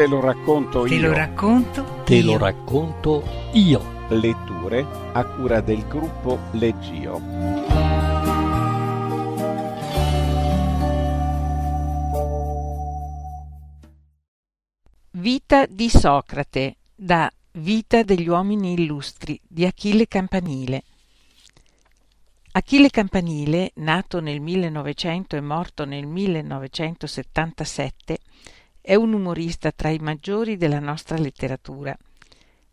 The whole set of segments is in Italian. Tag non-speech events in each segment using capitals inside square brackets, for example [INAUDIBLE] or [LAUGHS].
Te lo racconto Te io. lo racconto Te io. lo racconto io. Letture a cura del gruppo Leggio. Vita di Socrate da Vita degli uomini illustri di Achille Campanile. Achille Campanile, nato nel 1900 e morto nel 1977, è un umorista tra i maggiori della nostra letteratura.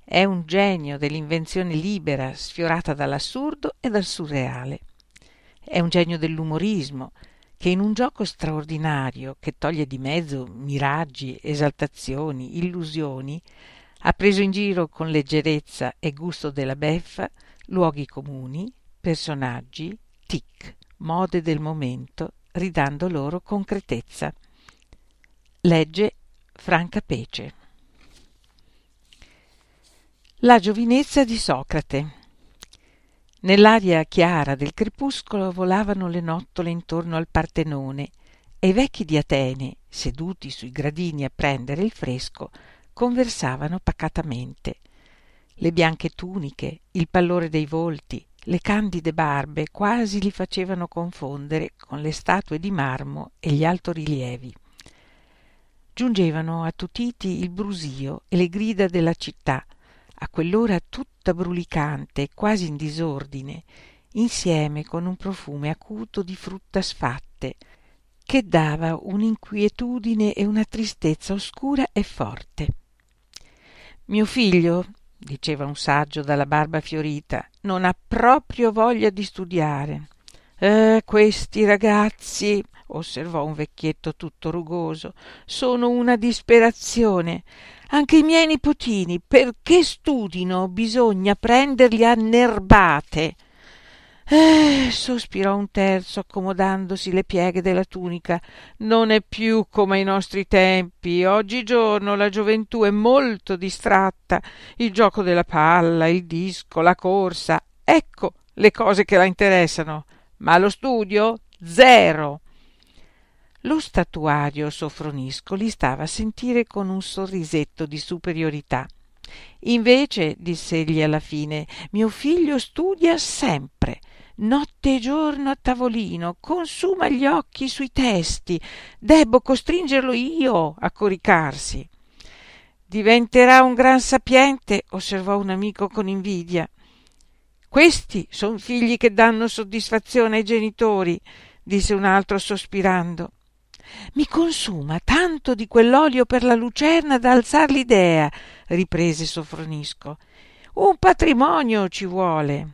È un genio dell'invenzione libera, sfiorata dall'assurdo e dal surreale. È un genio dell'umorismo, che in un gioco straordinario che toglie di mezzo miraggi, esaltazioni, illusioni, ha preso in giro con leggerezza e gusto della beffa luoghi comuni, personaggi, tic, mode del momento, ridando loro concretezza. Legge Franca Pece. La giovinezza di Socrate. Nell'aria chiara del crepuscolo volavano le nottole intorno al Partenone e i vecchi di Atene, seduti sui gradini a prendere il fresco, conversavano pacatamente. Le bianche tuniche, il pallore dei volti, le candide barbe quasi li facevano confondere con le statue di marmo e gli altorilievi. Giungevano attutiti il brusio e le grida della città, a quell'ora tutta brulicante e quasi in disordine, insieme con un profumo acuto di frutta sfatte, che dava un'inquietudine e una tristezza oscura e forte. Mio figlio, diceva un saggio dalla barba fiorita, non ha proprio voglia di studiare. Eh, questi ragazzi, osservò un vecchietto tutto rugoso, sono una disperazione. Anche i miei nipotini, perché studino, bisogna prenderli a nerbate. Eh, sospirò un terzo accomodandosi le pieghe della tunica. Non è più come ai nostri tempi. Oggigiorno la gioventù è molto distratta. Il gioco della palla, il disco, la corsa. Ecco le cose che la interessano. Ma lo studio? Zero. Lo statuario Sofronisco li stava a sentire con un sorrisetto di superiorità. Invece, diss'egli alla fine, mio figlio studia sempre, notte e giorno a tavolino, consuma gli occhi sui testi, debbo costringerlo io a coricarsi. Diventerà un gran sapiente, osservò un amico con invidia. Questi son figli che danno soddisfazione ai genitori, disse un altro sospirando. Mi consuma tanto di quell'olio per la lucerna da alzar l'idea, riprese Sofronisco. Un patrimonio ci vuole.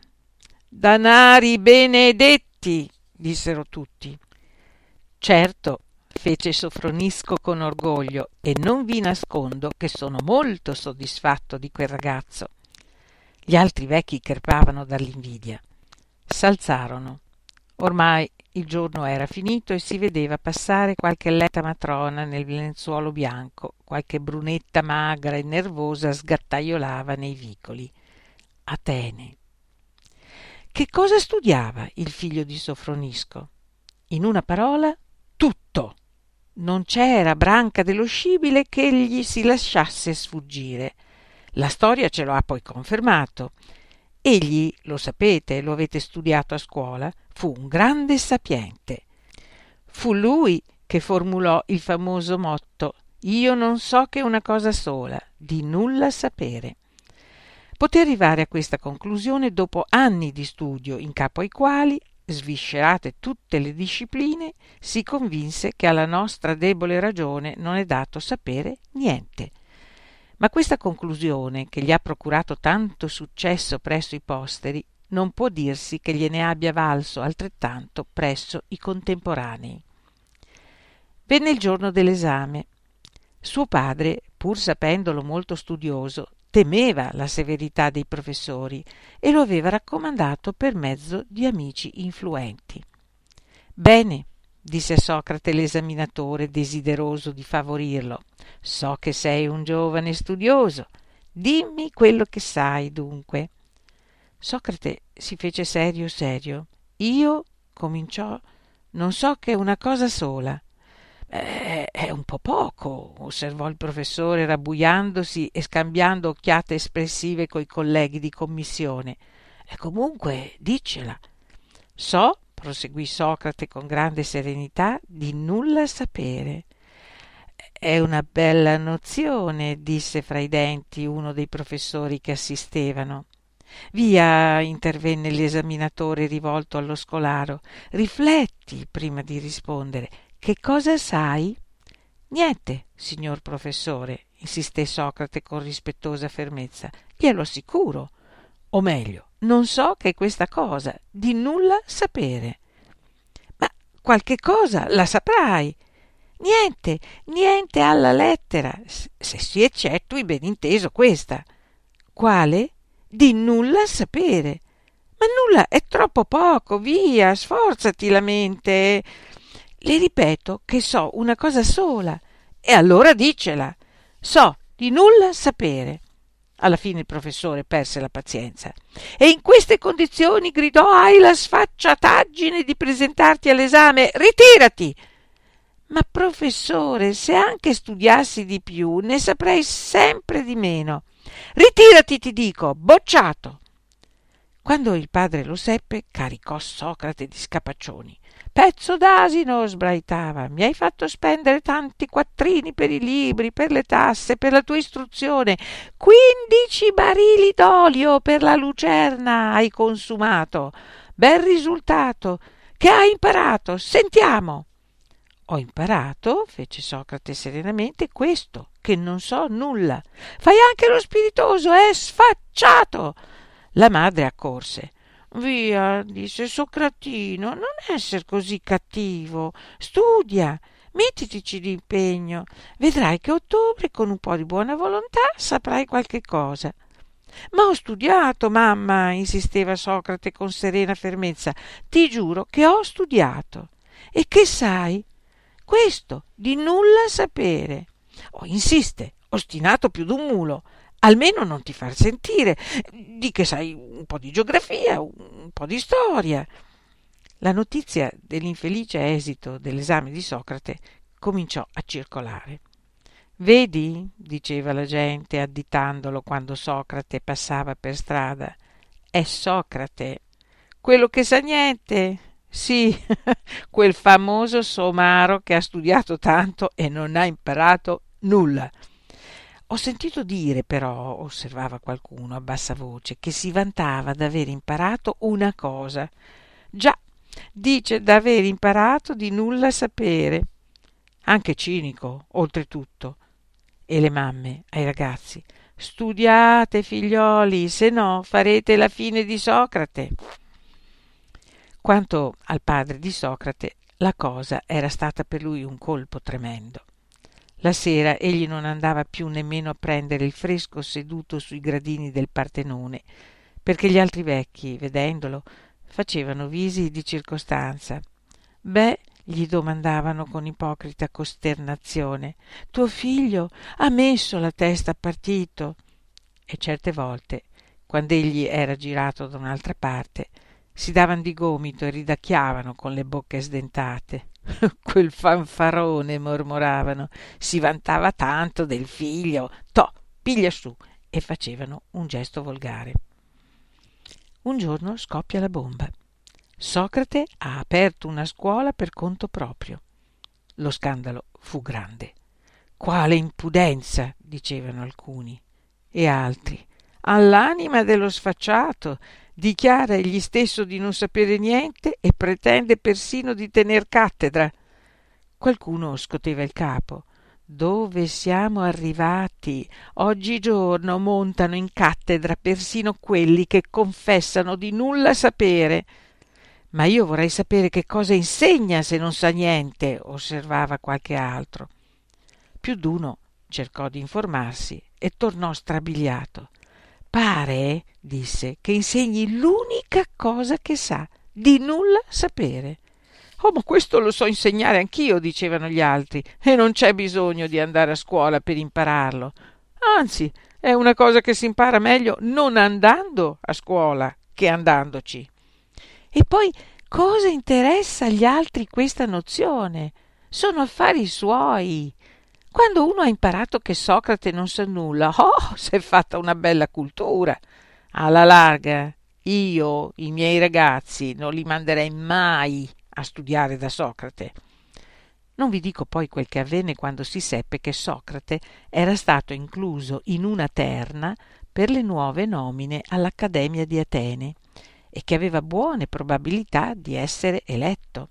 Danari benedetti, dissero tutti. Certo, fece Sofronisco con orgoglio, e non vi nascondo che sono molto soddisfatto di quel ragazzo. Gli altri vecchi crepavano dall'invidia. S'alzarono. Ormai il giorno era finito e si vedeva passare qualche letta matrona nel lenzuolo bianco, qualche brunetta magra e nervosa sgattaiolava nei vicoli. Atene. Che cosa studiava il figlio di Sofronisco? In una parola, tutto. Non c'era branca dello scibile che egli si lasciasse sfuggire. La storia ce lo ha poi confermato. Egli, lo sapete, lo avete studiato a scuola, fu un grande sapiente. Fu lui che formulò il famoso motto Io non so che una cosa sola, di nulla sapere. Poté arrivare a questa conclusione dopo anni di studio in capo ai quali, sviscerate tutte le discipline, si convinse che alla nostra debole ragione non è dato sapere niente. Ma questa conclusione, che gli ha procurato tanto successo presso i posteri, non può dirsi che gliene abbia valso altrettanto presso i contemporanei. Venne il giorno dell'esame. Suo padre, pur sapendolo molto studioso, temeva la severità dei professori e lo aveva raccomandato per mezzo di amici influenti. Bene, disse Socrate l'esaminatore desideroso di favorirlo, so che sei un giovane studioso. Dimmi quello che sai, dunque. Socrate si fece serio serio. Io, cominciò, non so che una cosa sola. Eh, è un po' poco, osservò il professore rabbuiandosi e scambiando occhiate espressive coi colleghi di commissione. E comunque diccela. So, proseguì Socrate con grande serenità, di nulla sapere. È una bella nozione, disse fra i denti uno dei professori che assistevano. Via, intervenne l'esaminatore rivolto allo scolaro. Rifletti prima di rispondere. Che cosa sai? Niente, signor professore, insisté Socrate con rispettosa fermezza. Glielo assicuro. O meglio, non so che questa cosa, di nulla sapere. Ma qualche cosa la saprai. Niente, niente alla lettera, se si eccetui ben inteso questa. Quale? Di nulla sapere. Ma nulla è troppo poco, via, sforzati la mente. Le ripeto che so una cosa sola. E allora dicela. So di nulla sapere. Alla fine il professore perse la pazienza. E in queste condizioni gridò hai la sfacciataggine di presentarti all'esame. Ritirati! Ma professore, se anche studiassi di più, ne saprei sempre di meno. Ritirati, ti dico, bocciato. Quando il padre lo seppe, caricò Socrate di scapaccioni. Pezzo d'asino, sbraitava, mi hai fatto spendere tanti quattrini per i libri, per le tasse, per la tua istruzione. Quindici barili d'olio per la lucerna hai consumato. Bel risultato. Che hai imparato? Sentiamo. Ho imparato, fece Socrate serenamente, questo, che non so nulla. Fai anche lo spiritoso, è sfacciato. La madre accorse. Via, disse Socratino, non essere così cattivo. Studia, mettitici d'impegno. Vedrai che a ottobre, con un po' di buona volontà, saprai qualche cosa. Ma ho studiato, mamma, insisteva Socrate con serena fermezza. Ti giuro che ho studiato. E che sai? Questo, di nulla sapere. Oh, insiste, ostinato più d'un mulo almeno non ti far sentire. Di che sai un po' di geografia, un po' di storia. La notizia dell'infelice esito dell'esame di Socrate cominciò a circolare. Vedi, diceva la gente additandolo quando Socrate passava per strada, è Socrate, quello che sa niente. Sì, [LAUGHS] quel famoso somaro che ha studiato tanto e non ha imparato nulla. Ho sentito dire però, osservava qualcuno a bassa voce, che si vantava d'aver imparato una cosa. Già, dice d'aver imparato di nulla sapere. Anche cinico, oltretutto. E le mamme ai ragazzi. Studiate, figlioli, se no farete la fine di Socrate. Quanto al padre di Socrate, la cosa era stata per lui un colpo tremendo. La sera egli non andava più nemmeno a prendere il fresco seduto sui gradini del Partenone, perché gli altri vecchi, vedendolo, facevano visi di circostanza. Beh, gli domandavano con ipocrita costernazione, tuo figlio ha messo la testa a partito. E certe volte, quando egli era girato da un'altra parte, si davan di gomito e ridacchiavano con le bocche sdentate. [LAUGHS] Quel fanfarone, mormoravano, si vantava tanto del figlio. Toh, piglia su! E facevano un gesto volgare. Un giorno scoppia la bomba. Socrate ha aperto una scuola per conto proprio. Lo scandalo fu grande. Quale impudenza, dicevano alcuni, e altri. All'anima dello sfacciato, dichiara egli stesso di non sapere niente e pretende persino di tener cattedra. Qualcuno scoteva il capo. Dove siamo arrivati? Oggigiorno montano in cattedra persino quelli che confessano di nulla sapere. Ma io vorrei sapere che cosa insegna se non sa niente, osservava qualche altro. Più d'uno cercò di informarsi e tornò strabiliato. Pare, disse, che insegni l'unica cosa che sa, di nulla sapere. Oh, ma questo lo so insegnare anch'io, dicevano gli altri, e non c'è bisogno di andare a scuola per impararlo. Anzi, è una cosa che si impara meglio non andando a scuola che andandoci. E poi cosa interessa agli altri questa nozione? sono affari suoi. Quando uno ha imparato che Socrate non sa nulla, [LAUGHS] oh, si è fatta una bella cultura. Alla larga, io, i miei ragazzi, non li manderei mai a studiare da Socrate. Non vi dico poi quel che avvenne quando si seppe che Socrate era stato incluso in una terna per le nuove nomine all'Accademia di Atene e che aveva buone probabilità di essere eletto.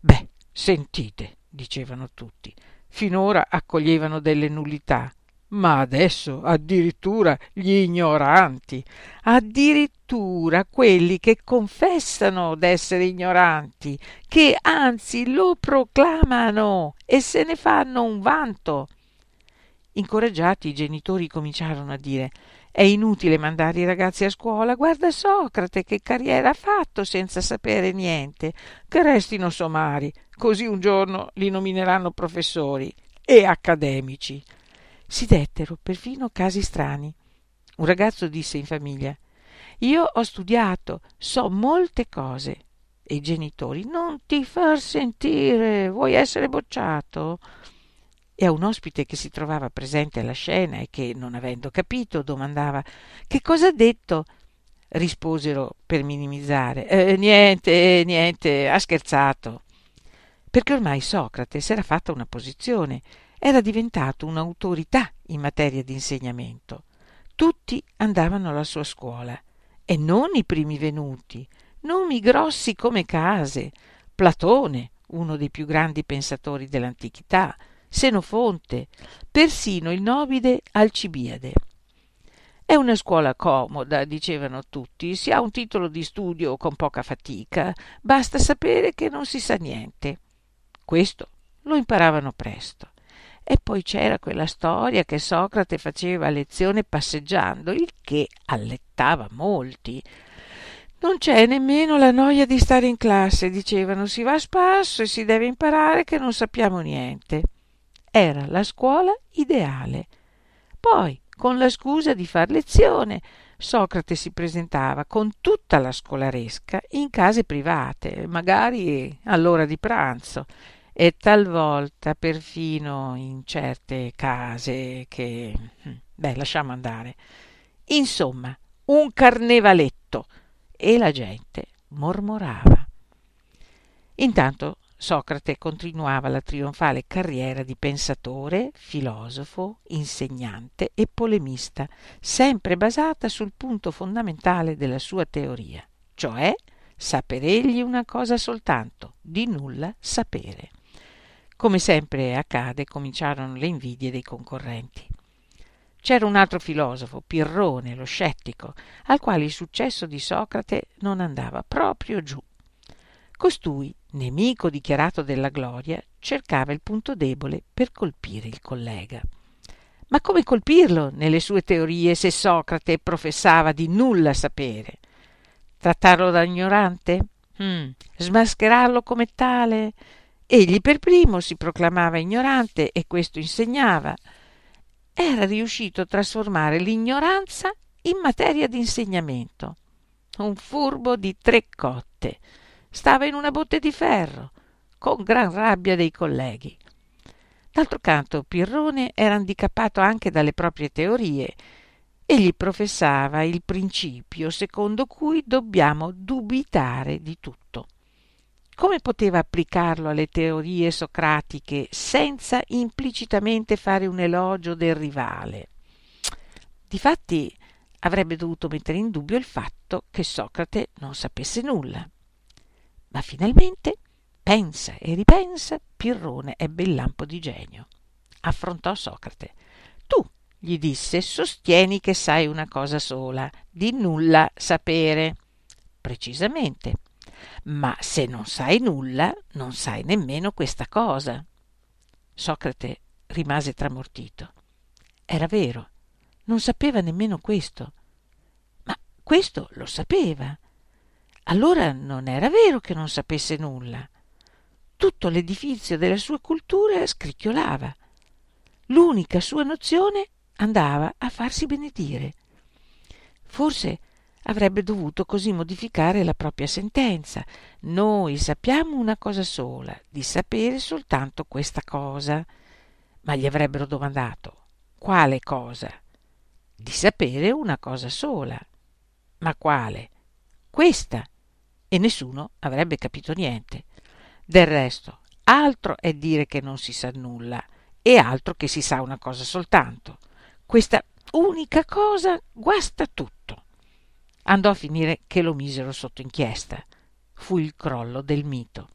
Beh, sentite, dicevano tutti, finora accoglievano delle nullità, ma adesso addirittura gli ignoranti, addirittura quelli che confessano d'essere ignoranti, che anzi lo proclamano e se ne fanno un vanto. Incoraggiati i genitori cominciarono a dire è inutile mandare i ragazzi a scuola, guarda Socrate che carriera ha fatto senza sapere niente, che restino somari, così un giorno li nomineranno professori e accademici. Si dettero perfino casi strani. Un ragazzo disse in famiglia Io ho studiato, so molte cose. E i genitori Non ti far sentire, vuoi essere bocciato? E a un ospite che si trovava presente alla scena e che, non avendo capito, domandava Che cosa ha detto? Risposero per minimizzare eh, Niente, niente, ha scherzato. Perché ormai Socrate s'era fatta una posizione era diventato un'autorità in materia di insegnamento. Tutti andavano alla sua scuola e non i primi venuti, nomi grossi come case, Platone, uno dei più grandi pensatori dell'antichità, Senofonte, persino il nobile Alcibiade. È una scuola comoda, dicevano tutti, si ha un titolo di studio con poca fatica, basta sapere che non si sa niente. Questo lo imparavano presto. E poi c'era quella storia che Socrate faceva lezione passeggiando, il che allettava molti. Non c'è nemmeno la noia di stare in classe, dicevano, si va a spasso e si deve imparare che non sappiamo niente. Era la scuola ideale. Poi, con la scusa di far lezione, Socrate si presentava con tutta la scolaresca in case private, magari all'ora di pranzo, e talvolta perfino in certe case che... Hm, beh, lasciamo andare. Insomma, un carnevaletto e la gente mormorava. Intanto Socrate continuava la trionfale carriera di pensatore, filosofo, insegnante e polemista, sempre basata sul punto fondamentale della sua teoria, cioè sapere egli una cosa soltanto, di nulla sapere. Come sempre accade, cominciarono le invidie dei concorrenti. C'era un altro filosofo, Pirrone, lo scettico, al quale il successo di Socrate non andava proprio giù. Costui, nemico dichiarato della gloria, cercava il punto debole per colpire il collega. Ma come colpirlo nelle sue teorie se Socrate professava di nulla sapere? Trattarlo da ignorante? Mm. Smascherarlo come tale? Egli per primo si proclamava ignorante e questo insegnava. Era riuscito a trasformare l'ignoranza in materia di insegnamento. Un furbo di tre cotte. Stava in una botte di ferro, con gran rabbia dei colleghi. D'altro canto, Pirrone era handicappato anche dalle proprie teorie. Egli professava il principio secondo cui dobbiamo dubitare di tutto come poteva applicarlo alle teorie socratiche senza implicitamente fare un elogio del rivale? Difatti avrebbe dovuto mettere in dubbio il fatto che Socrate non sapesse nulla. Ma finalmente pensa e ripensa, Pirrone ebbe il lampo di genio. Affrontò Socrate. Tu, gli disse, sostieni che sai una cosa sola, di nulla sapere. Precisamente ma se non sai nulla, non sai nemmeno questa cosa. Socrate rimase tramortito. Era vero, non sapeva nemmeno questo. Ma questo lo sapeva. Allora non era vero che non sapesse nulla. Tutto l'edifizio della sua cultura scricchiolava. L'unica sua nozione andava a farsi benedire. Forse avrebbe dovuto così modificare la propria sentenza. Noi sappiamo una cosa sola, di sapere soltanto questa cosa. Ma gli avrebbero domandato quale cosa? Di sapere una cosa sola. Ma quale? Questa. E nessuno avrebbe capito niente. Del resto, altro è dire che non si sa nulla e altro che si sa una cosa soltanto. Questa unica cosa guasta tutto. Andò a finire che lo misero sotto inchiesta. Fu il crollo del mito.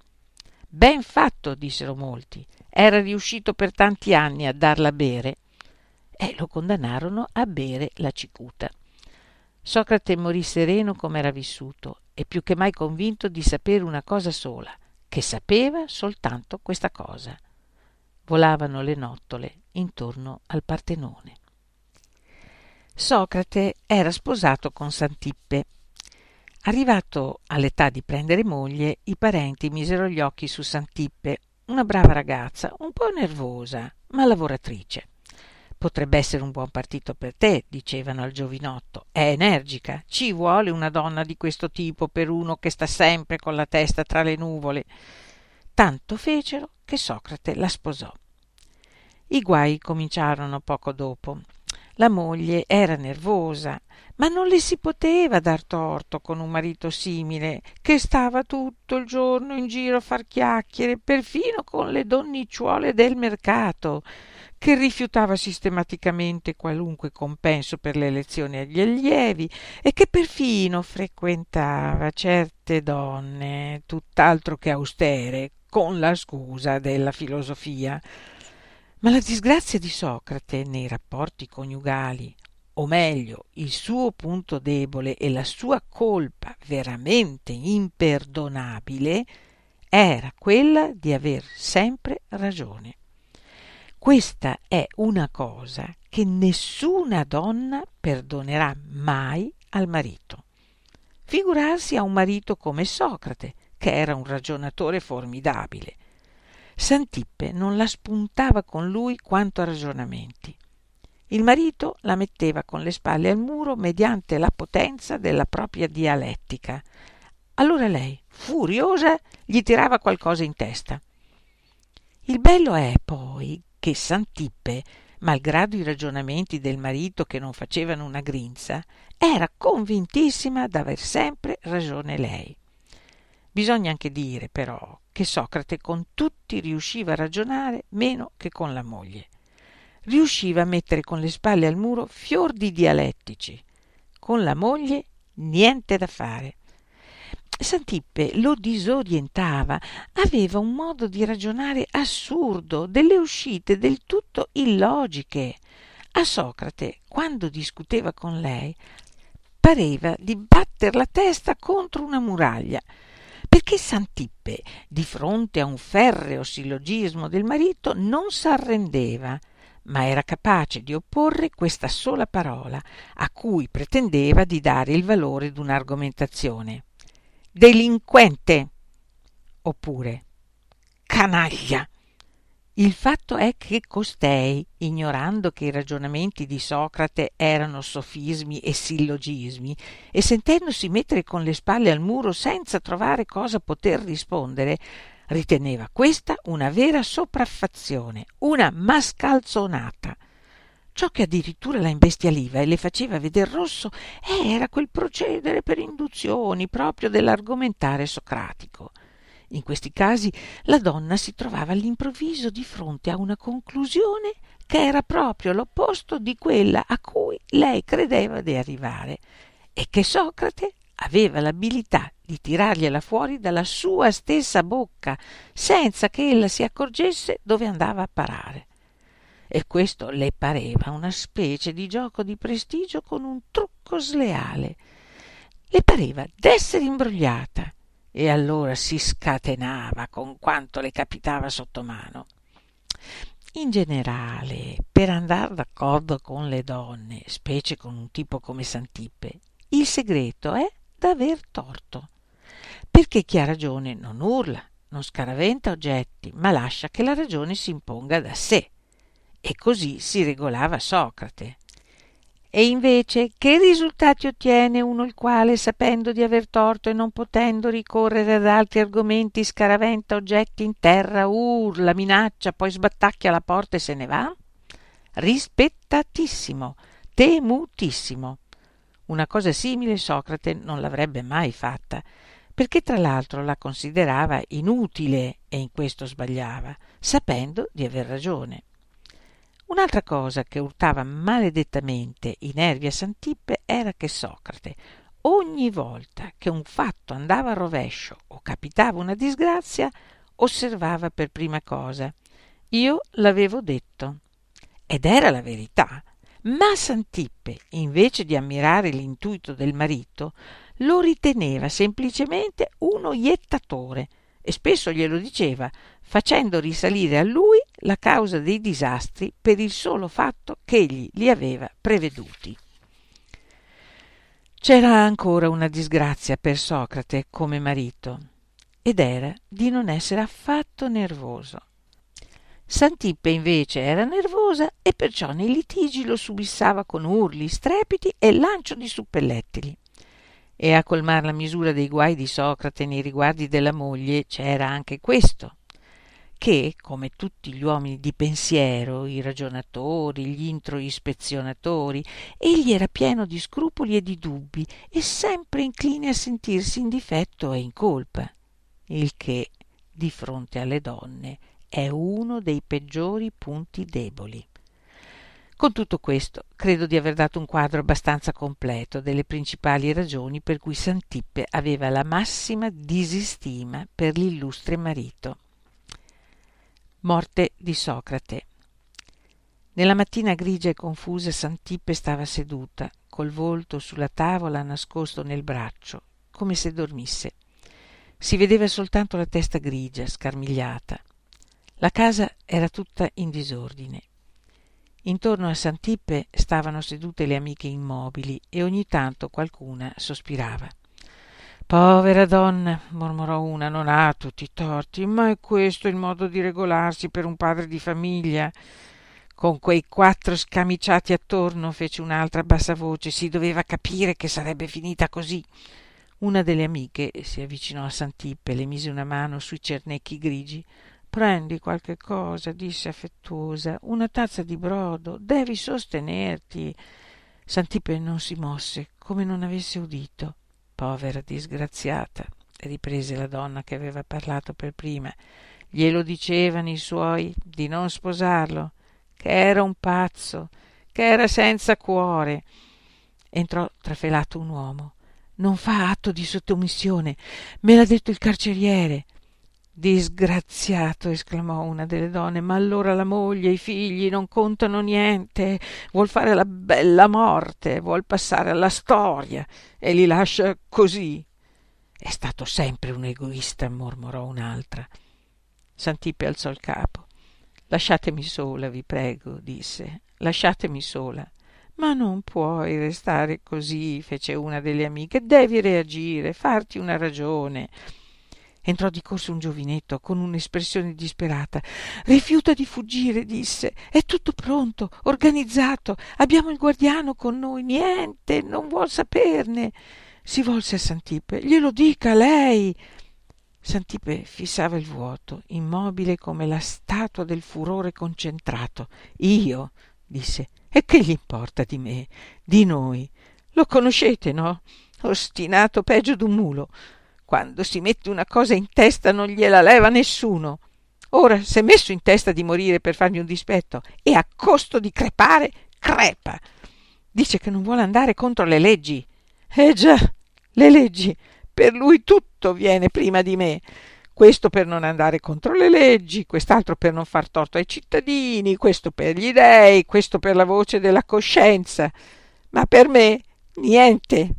Ben fatto, dissero molti. Era riuscito per tanti anni a darla a bere. E lo condannarono a bere la cicuta. Socrate morì sereno come era vissuto e più che mai convinto di sapere una cosa sola, che sapeva soltanto questa cosa. Volavano le nottole intorno al Partenone. Socrate era sposato con Santippe. Arrivato all'età di prendere moglie, i parenti misero gli occhi su Santippe, una brava ragazza, un po' nervosa, ma lavoratrice. Potrebbe essere un buon partito per te, dicevano al giovinotto. È energica, ci vuole una donna di questo tipo per uno che sta sempre con la testa tra le nuvole. Tanto fecero che Socrate la sposò. I guai cominciarono poco dopo. La moglie era nervosa, ma non le si poteva dar torto con un marito simile, che stava tutto il giorno in giro a far chiacchiere, perfino con le donnicciuole del mercato, che rifiutava sistematicamente qualunque compenso per le lezioni agli allievi e che perfino frequentava certe donne tutt'altro che austere, con la scusa della filosofia. Ma la disgrazia di Socrate nei rapporti coniugali, o meglio, il suo punto debole e la sua colpa veramente imperdonabile, era quella di aver sempre ragione. Questa è una cosa che nessuna donna perdonerà mai al marito. Figurarsi a un marito come Socrate, che era un ragionatore formidabile Santippe non la spuntava con lui quanto a ragionamenti. Il marito la metteva con le spalle al muro mediante la potenza della propria dialettica. Allora lei, furiosa, gli tirava qualcosa in testa. Il bello è poi che Santippe, malgrado i ragionamenti del marito che non facevano una grinza, era convintissima d'aver sempre ragione lei. Bisogna anche dire, però, che Socrate con tutti riusciva a ragionare meno che con la moglie. Riusciva a mettere con le spalle al muro fior di dialettici. Con la moglie niente da fare. Santippe lo disorientava, aveva un modo di ragionare assurdo, delle uscite del tutto illogiche. A Socrate, quando discuteva con lei, pareva di batter la testa contro una muraglia perché Santippe, di fronte a un ferreo sillogismo del marito, non s'arrendeva, ma era capace di opporre questa sola parola, a cui pretendeva di dare il valore d'un'argomentazione. Delinquente! oppure canaglia! Il fatto è che costei, ignorando che i ragionamenti di Socrate erano sofismi e sillogismi, e sentendosi mettere con le spalle al muro senza trovare cosa poter rispondere, riteneva questa una vera sopraffazione, una mascalzonata. Ciò che addirittura la imbestialiva e le faceva veder rosso era quel procedere per induzioni proprio dell'argomentare socratico. In questi casi la donna si trovava all'improvviso di fronte a una conclusione che era proprio l'opposto di quella a cui lei credeva di arrivare e che Socrate aveva l'abilità di tirargliela fuori dalla sua stessa bocca senza che ella si accorgesse dove andava a parare. E questo le pareva una specie di gioco di prestigio con un trucco sleale. Le pareva d'essere imbrogliata e allora si scatenava con quanto le capitava sotto mano. In generale, per andar d'accordo con le donne, specie con un tipo come Santippe, il segreto è d'aver torto. Perché chi ha ragione non urla, non scaraventa oggetti, ma lascia che la ragione si imponga da sé. E così si regolava Socrate. E invece che risultati ottiene uno il quale, sapendo di aver torto e non potendo ricorrere ad altri argomenti, scaraventa oggetti in terra, urla, minaccia, poi sbattacchia la porta e se ne va? Rispettatissimo, temutissimo. Una cosa simile Socrate non l'avrebbe mai fatta, perché tra l'altro la considerava inutile e in questo sbagliava, sapendo di aver ragione. Un'altra cosa che urtava maledettamente i nervi a Santippe era che Socrate, ogni volta che un fatto andava a rovescio o capitava una disgrazia, osservava per prima cosa io l'avevo detto. Ed era la verità. Ma Santippe, invece di ammirare l'intuito del marito, lo riteneva semplicemente uno iettatore e spesso glielo diceva, facendo risalire a lui la causa dei disastri per il solo fatto che egli li aveva preveduti. C'era ancora una disgrazia per Socrate come marito, ed era di non essere affatto nervoso. Santippe invece era nervosa e perciò nei litigi lo subissava con urli, strepiti e lancio di suppellettili. E a colmar la misura dei guai di Socrate nei riguardi della moglie c'era anche questo, che, come tutti gli uomini di pensiero, i ragionatori, gli introispezionatori, egli era pieno di scrupoli e di dubbi e sempre incline a sentirsi in difetto e in colpa, il che, di fronte alle donne, è uno dei peggiori punti deboli. Con tutto questo, credo di aver dato un quadro abbastanza completo delle principali ragioni per cui Santippe aveva la massima disistima per l'illustre marito. Morte di Socrate. Nella mattina grigia e confusa Santippe stava seduta, col volto sulla tavola nascosto nel braccio, come se dormisse. Si vedeva soltanto la testa grigia, scarmigliata. La casa era tutta in disordine. Intorno a Santippe stavano sedute le amiche immobili e ogni tanto qualcuna sospirava. Povera donna, mormorò una, non ha tutti i torti, ma è questo il modo di regolarsi per un padre di famiglia. Con quei quattro scamiciati attorno, fece un'altra a bassa voce, si doveva capire che sarebbe finita così. Una delle amiche si avvicinò a Santippe, le mise una mano sui cernecchi grigi. Prendi qualche cosa, disse affettuosa, una tazza di brodo, devi sostenerti. Santippe non si mosse, come non avesse udito. Povera disgraziata, riprese la donna che aveva parlato per prima. Glielo dicevano i suoi di non sposarlo, che era un pazzo, che era senza cuore. Entrò trafelato un uomo. Non fa atto di sottomissione, me l'ha detto il carceriere. Disgraziato, esclamò una delle donne, ma allora la moglie, i figli non contano niente, vuol fare la bella morte, vuol passare alla storia e li lascia così. È stato sempre un egoista, mormorò un'altra. Santippe alzò il capo. Lasciatemi sola, vi prego, disse. Lasciatemi sola. Ma non puoi restare così, fece una delle amiche. Devi reagire, farti una ragione entrò di corso un giovinetto con un'espressione disperata. Rifiuta di fuggire disse. È tutto pronto organizzato. Abbiamo il guardiano con noi. Niente non vuol saperne. Si volse a santippe. Glielo dica lei. Santippe fissava il vuoto immobile come la statua del furore concentrato. Io disse e che gli importa di me? Di noi. Lo conoscete no? Ostinato peggio d'un mulo quando si mette una cosa in testa non gliela leva nessuno. Ora s'è messo in testa di morire per farmi un dispetto e a costo di crepare, crepa. Dice che non vuole andare contro le leggi. Eh già, le leggi. Per lui tutto viene prima di me. Questo per non andare contro le leggi, quest'altro per non far torto ai cittadini, questo per gli dèi, questo per la voce della coscienza. Ma per me niente.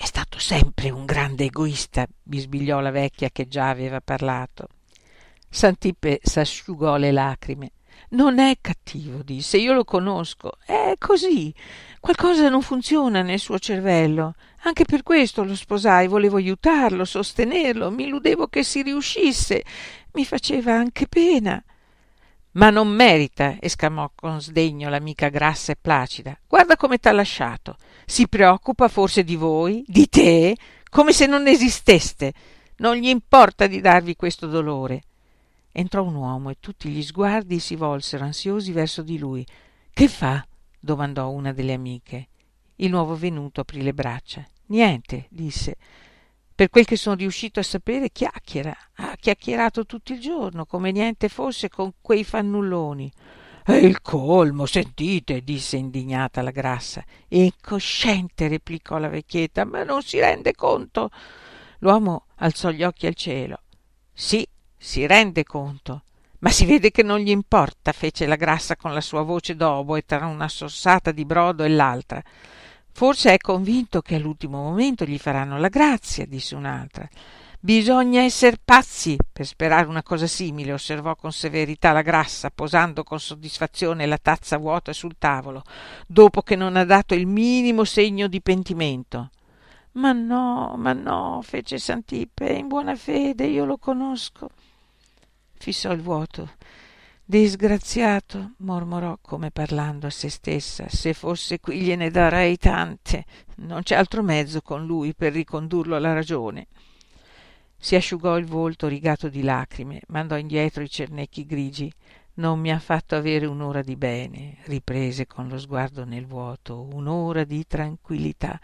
È stato sempre un grande egoista, bisbigliò la vecchia che già aveva parlato. Santippe s'asciugò le lacrime. Non è cattivo, disse, io lo conosco. È così. Qualcosa non funziona nel suo cervello. Anche per questo lo sposai, volevo aiutarlo, sostenerlo, mi illudevo che si riuscisse. Mi faceva anche pena. Ma non merita esclamò con sdegno l'amica grassa e placida. Guarda come t'ha lasciato. Si preoccupa forse di voi di te come se non esisteste. Non gli importa di darvi questo dolore. Entrò un uomo e tutti gli sguardi si volsero ansiosi verso di lui. Che fa? domandò una delle amiche. Il nuovo venuto aprì le braccia. Niente disse per quel che sono riuscito a sapere chiacchiera. Ha chiacchierato tutto il giorno come niente fosse con quei fannulloni. È il colmo sentite disse indignata la grassa. Incosciente replicò la vecchietta ma non si rende conto l'uomo alzò gli occhi al cielo. Sì si rende conto ma si vede che non gli importa fece la grassa con la sua voce d'oboe tra una sorsata di brodo e l'altra forse è convinto che all'ultimo momento gli faranno la grazia disse un'altra. Bisogna esser pazzi per sperare una cosa simile osservò con severità la grassa posando con soddisfazione la tazza vuota sul tavolo dopo che non ha dato il minimo segno di pentimento. Ma no ma no fece Santippe in buona fede io lo conosco fissò il vuoto disgraziato mormorò come parlando a se stessa. Se fosse qui gliene darei tante. Non c'è altro mezzo con lui per ricondurlo alla ragione. Si asciugò il volto rigato di lacrime mandò indietro i cernecchi grigi. Non mi ha fatto avere un'ora di bene riprese con lo sguardo nel vuoto un'ora di tranquillità.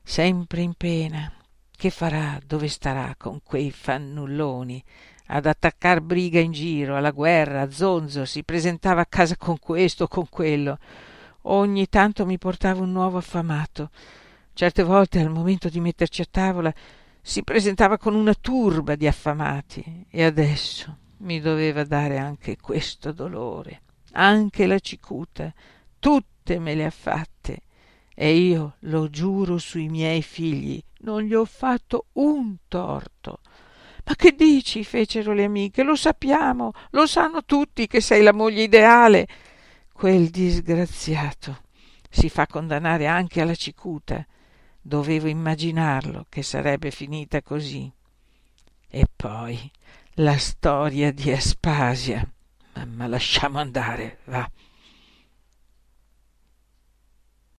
Sempre in pena. Che farà? Dove starà con quei fannulloni ad attaccar briga in giro alla guerra a zonzo si presentava a casa con questo o con quello. Ogni tanto mi portava un nuovo affamato. Certe volte al momento di metterci a tavola si presentava con una turba di affamati. E adesso mi doveva dare anche questo dolore. Anche la cicuta. Tutte me le ha fatte. E io lo giuro sui miei figli non gli ho fatto un torto ma che dici? fecero le amiche. Lo sappiamo lo sanno tutti che sei la moglie ideale. Quel disgraziato si fa condannare anche alla cicuta. Dovevo immaginarlo che sarebbe finita così. E poi la storia di aspasia. Ma lasciamo andare va